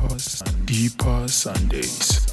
And deeper Sundays.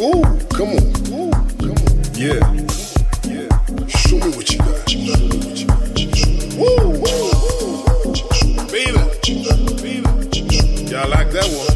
Ooh, come on. Ooh, come on. Yeah. Yeah. Show me what you got. Woo, woo. Baby. Baby. Y'all like that one?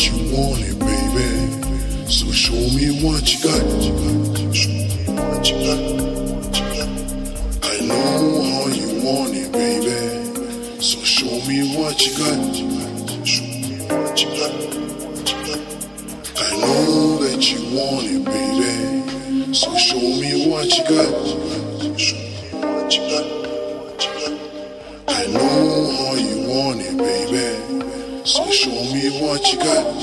what you it, baby. So show me what you got. Show me what you got. I know how you want it, baby. So. Show me what you got. I know that you want it, baby. So show me what you got. me what you got.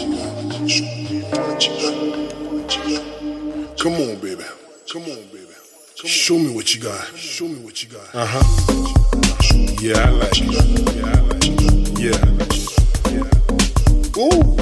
Show me what you got. Come on, baby. Come on, baby. Come on. Show me what you got. Show me what you got. Uh huh. Yeah, I like it. Yeah, I like. Yeah. I like it. Yeah. Ooh.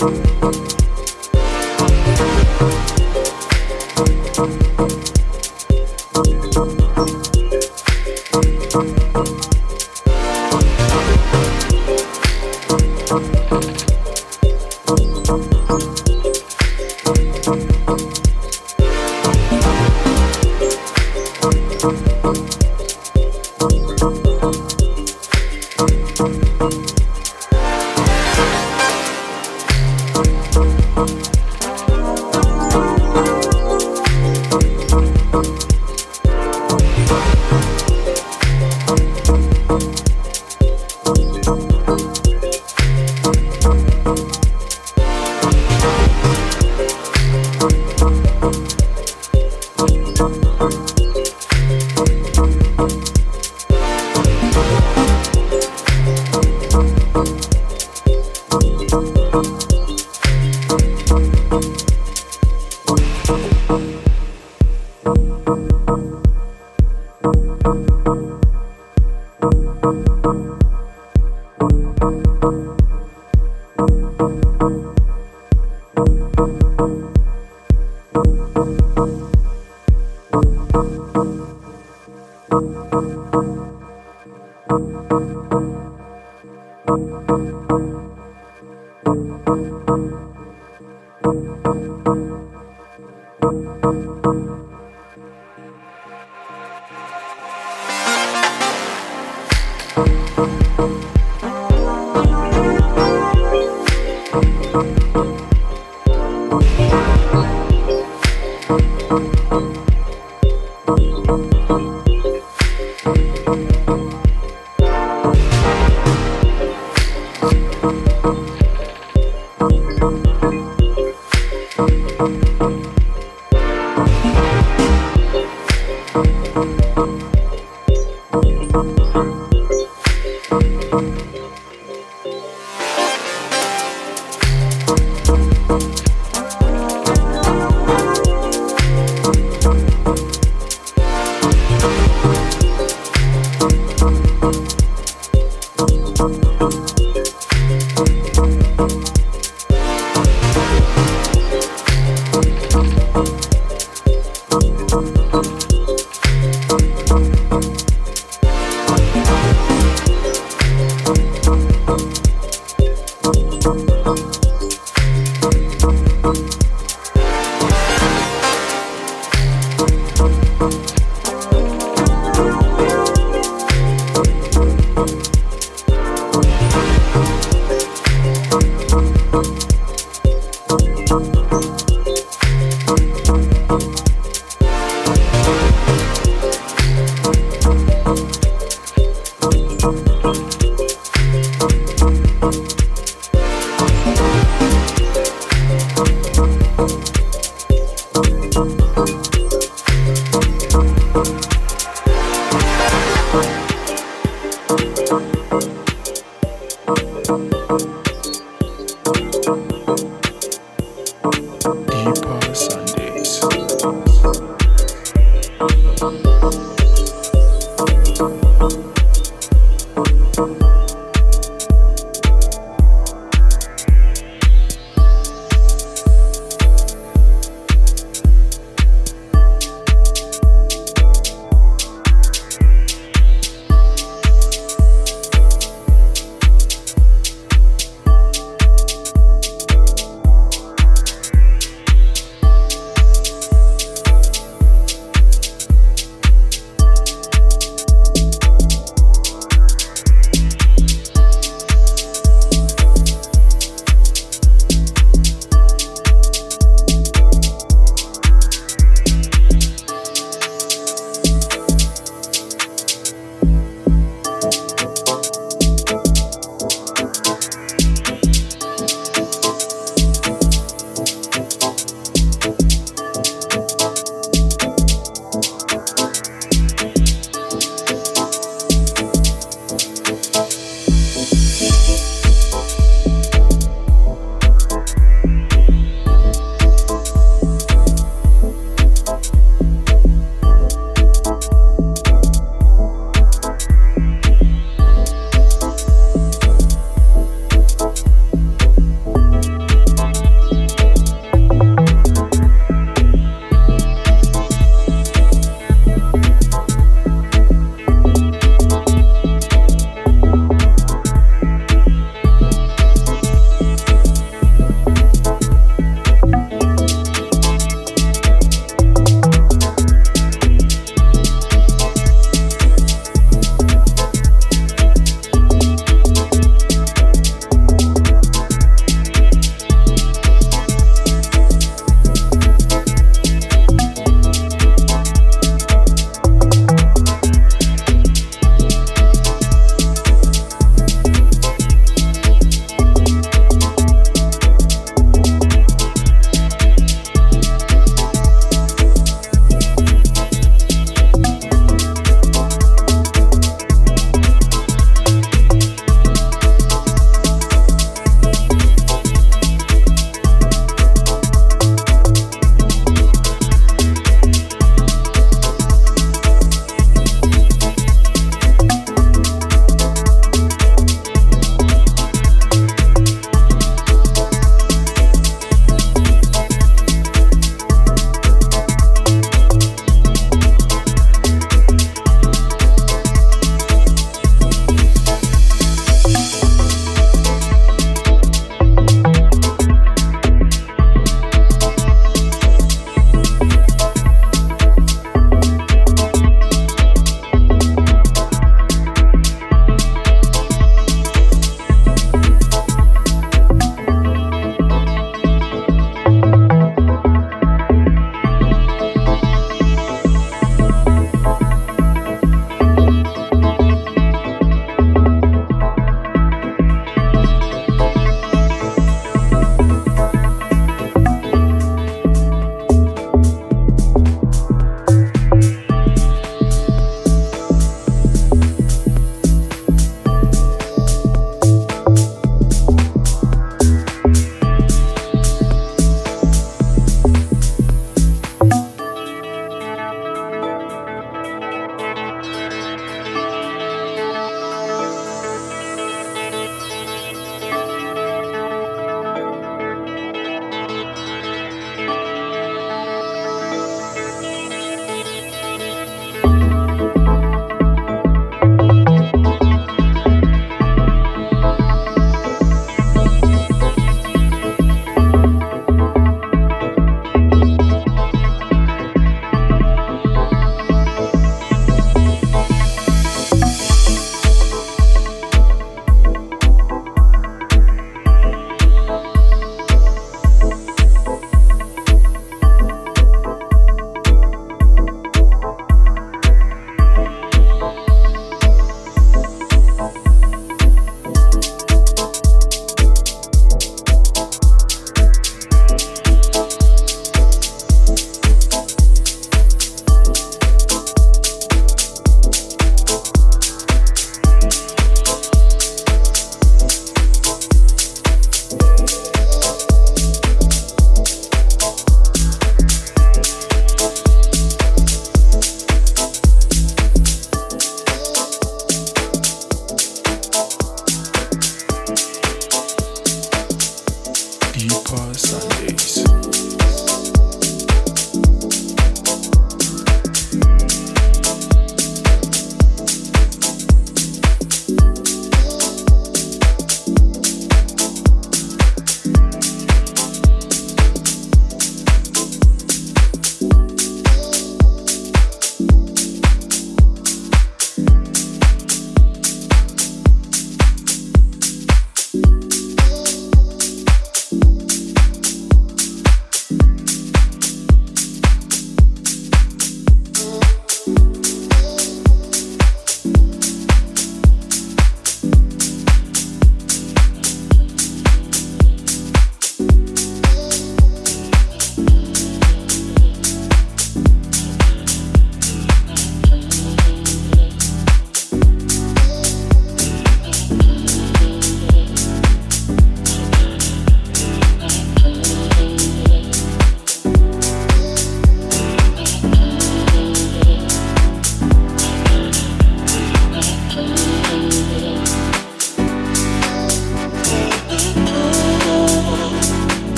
Música 嗯。